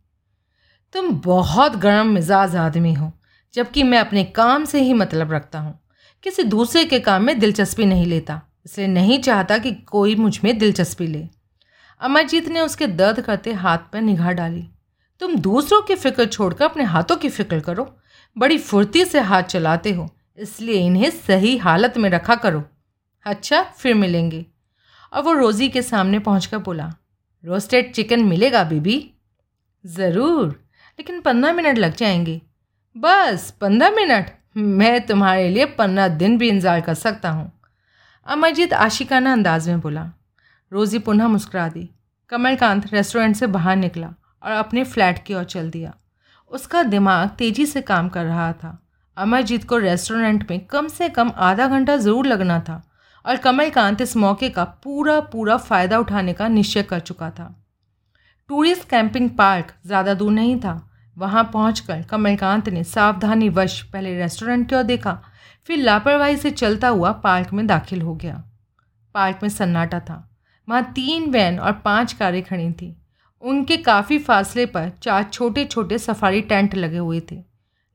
तुम बहुत गर्म मिजाज आदमी हो, जबकि मैं अपने काम से ही मतलब रखता हूँ। किसी दूसरे के काम में दिलचस्पी नहीं लेता, इसलिए नहीं चाहता कि कोई मुझमें दिलचस्पी ले। अमरजीत ने उसके दर्द करते हाथ पर निगाह डाली। तुम दूसरों की फ़िक्र छोड़कर अपने हाथों की फ़िक्र करो। बड़ी फुर्ती से हाथ चलाते हो, इसलिए इन्हें सही हालत में रखा करो। अच्छा फिर मिलेंगे। और वो रोज़ी के सामने पहुंचकर बोला, रोस्टेड चिकन मिलेगा बीबी? ज़रूर, लेकिन पंद्रह मिनट लग जाएँगे। बस, पंद्रह मिनट? मैं तुम्हारे लिए पंद्रह दिन भी इंतज़ार कर सकता हूँ। अमरजीत आशिकाना अंदाज में बोला। रोज़ी पुनः मुस्करा दी। कमलकांत रेस्टोरेंट से बाहर निकला। और अपने फ्लैट की ओर चल दिया। उसका दिमाग तेज़ी से काम कर रहा था। अमरजीत को रेस्टोरेंट में कम से कम आधा घंटा ज़रूर लगना था और कमलकांत इस मौके का पूरा पूरा फ़ायदा उठाने का निश्चय कर चुका था। टूरिस्ट कैंपिंग पार्क ज़्यादा दूर नहीं था। वहाँ पहुंचकर कमलकांत ने सावधानी वश पहले रेस्टोरेंट की ओर देखा, फिर लापरवाही से चलता हुआ पार्क में दाखिल हो गया। पार्क में सन्नाटा था। वहाँ तीन वैन और पाँच कारें खड़ी थीं। उनके काफ़ी फासले पर चार छोटे छोटे सफारी टेंट लगे हुए थे,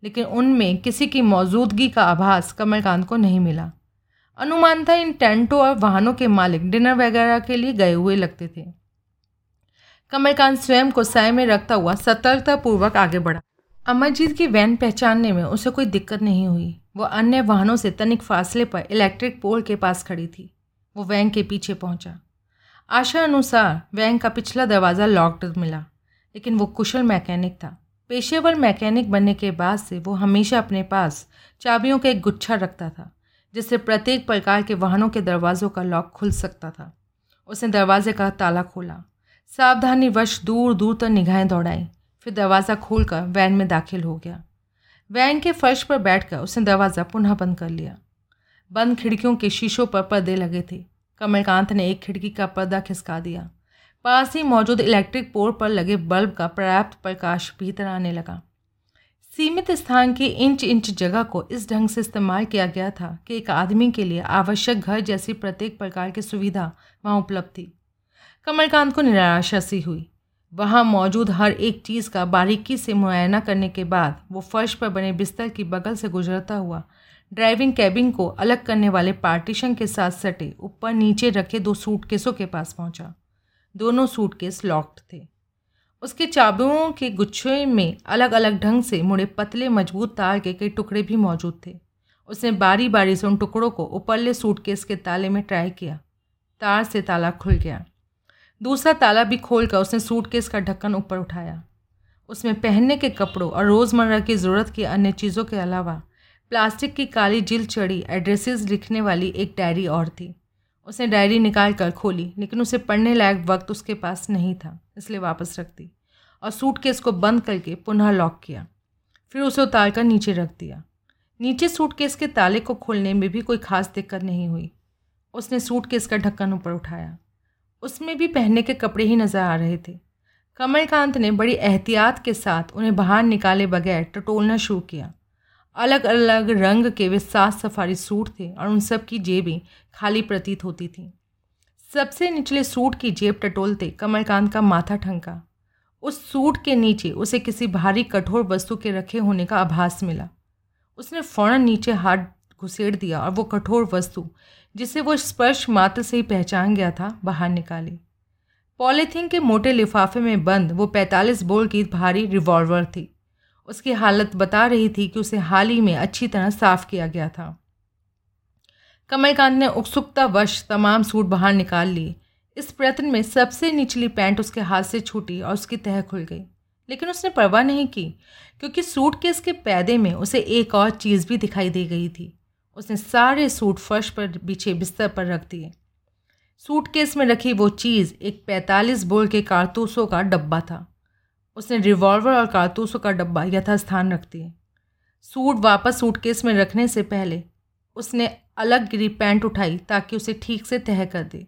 लेकिन उनमें किसी की मौजूदगी का आभास कमलकांत को नहीं मिला। अनुमान था इन टेंटों और वाहनों के मालिक डिनर वगैरह के लिए गए हुए लगते थे। कमलकांत स्वयं को साय में रखता हुआ सतर्कतापूर्वक आगे बढ़ा। अमरजीत की वैन पहचानने में उसे कोई दिक्कत नहीं हुई। वो अन्य वाहनों से तनिक फासले पर इलेक्ट्रिक पोल के पास खड़ी थी। वो वैन के पीछे पहुँचा। आशा अनुसार वैन का पिछला दरवाज़ा लॉक्ड मिला, लेकिन वो कुशल मैकेनिक था। पेशेवर मैकेनिक बनने के बाद से वो हमेशा अपने पास चाबियों का एक गुच्छा रखता था, जिससे प्रत्येक प्रकार के वाहनों के दरवाज़ों का लॉक खुल सकता था। उसने दरवाजे का ताला खोला। सावधानी वश दूर दूर तक निगाहें दौड़ाई, फिर दरवाज़ा खोलकर वैन में दाखिल हो गया। वैन के फर्श पर बैठकर उसने दरवाज़ा पुनः बंद कर लिया। बंद खिड़कियों के शीशों पर पर्दे लगे थे। कमलकांत ने एक खिड़की का पर्दा खिसका दिया। पास ही मौजूद इलेक्ट्रिक पोल पर लगे बल्ब का पर्याप्त प्रकाश भीतर आने लगा। सीमित स्थान की इंच इंच जगह को इस ढंग से इस्तेमाल किया गया था कि एक आदमी के लिए आवश्यक घर जैसी प्रत्येक प्रकार की सुविधा वहाँ उपलब्ध थी। कमलकांत को निराशा सी हुई। वहाँ मौजूद हर एक चीज़ का बारीकी से मुआयना करने के बाद वो फर्श पर बने बिस्तर की बगल से गुजरता हुआ ड्राइविंग कैबिन को अलग करने वाले पार्टीशन के साथ सटे, ऊपर नीचे रखे दो सूटकेसों के पास पहुँचा। दोनों सूटकेस लॉक्ड थे। उसके चाबियों के गुच्छे में अलग अलग ढंग से मुड़े पतले मज़बूत तार के कई टुकड़े भी मौजूद थे। उसने बारी बारी से उन टुकड़ों को ऊपरले सूटकेस के ताले में ट्राई किया। तार से ताला खुल गया। दूसरा ताला भी खोलकर उसने सूटकेस का ढक्कन ऊपर उठाया। उसमें पहनने के कपड़ों और रोज़मर्रा की ज़रूरत की अन्य चीज़ों के अलावा प्लास्टिक की काली जिल चढ़ी एड्रेसेस लिखने वाली एक डायरी और थी। उसने डायरी निकाल कर खोली, लेकिन उसे पढ़ने लायक वक्त उसके पास नहीं था, इसलिए वापस रख दी और सूटकेस को बंद करके पुनः लॉक किया। फिर उसे उतार कर नीचे रख दिया। नीचे सूटकेस के ताले को खोलने में भी कोई खास दिक्कत नहीं हुई। उसने सूटकेस का ढक्कन ऊपर उठाया। उसमें भी पहनने के कपड़े ही नज़र आ रहे थे। कमलकांत ने बड़ी एहतियात के साथ उन्हें बाहर निकाले बगैर टटोलना शुरू किया। अलग अलग रंग के वे सात सफारी सूट थे और उन सब की जेबें खाली प्रतीत होती थीं। सबसे निचले सूट की जेब टटोलते कमलकांत का माथा ठंका उस सूट के नीचे उसे किसी भारी कठोर वस्तु के रखे होने का आभास मिला। उसने फ़ौरन नीचे हाथ घुसेड़ दिया और वो कठोर वस्तु, जिसे वो स्पर्श मात्र से ही पहचान गया था, बाहर निकाली। पॉलीथीन के मोटे लिफाफे में बंद वो पैंतालीस बोल की भारी रिवॉल्वर थी। उसकी हालत बता रही थी कि उसे हाल ही में अच्छी तरह साफ़ किया गया था। कमलकांत ने उत्सुकता वश तमाम सूट बाहर निकाल ली। इस प्रयत्न में सबसे निचली पैंट उसके हाथ से छूटी और उसकी तह खुल गई। लेकिन उसने परवाह नहीं की, क्योंकि सूट के इसके पैदे में उसे एक और चीज़ भी दिखाई दे गई थी। उसने सारे सूट फर्श पर बिछे बिस्तर पर रख दिए। सूटकेस में रखी वो चीज़ एक पैंतालीस बोल के कारतूसों का डब्बा था। उसने रिवॉल्वर और कारतूसों का डब्बा यथास्थान रख दिया। सूट वापस सूटकेस में रखने से पहले उसने अलग गिरी पैंट उठाई ताकि उसे ठीक से तह कर दे।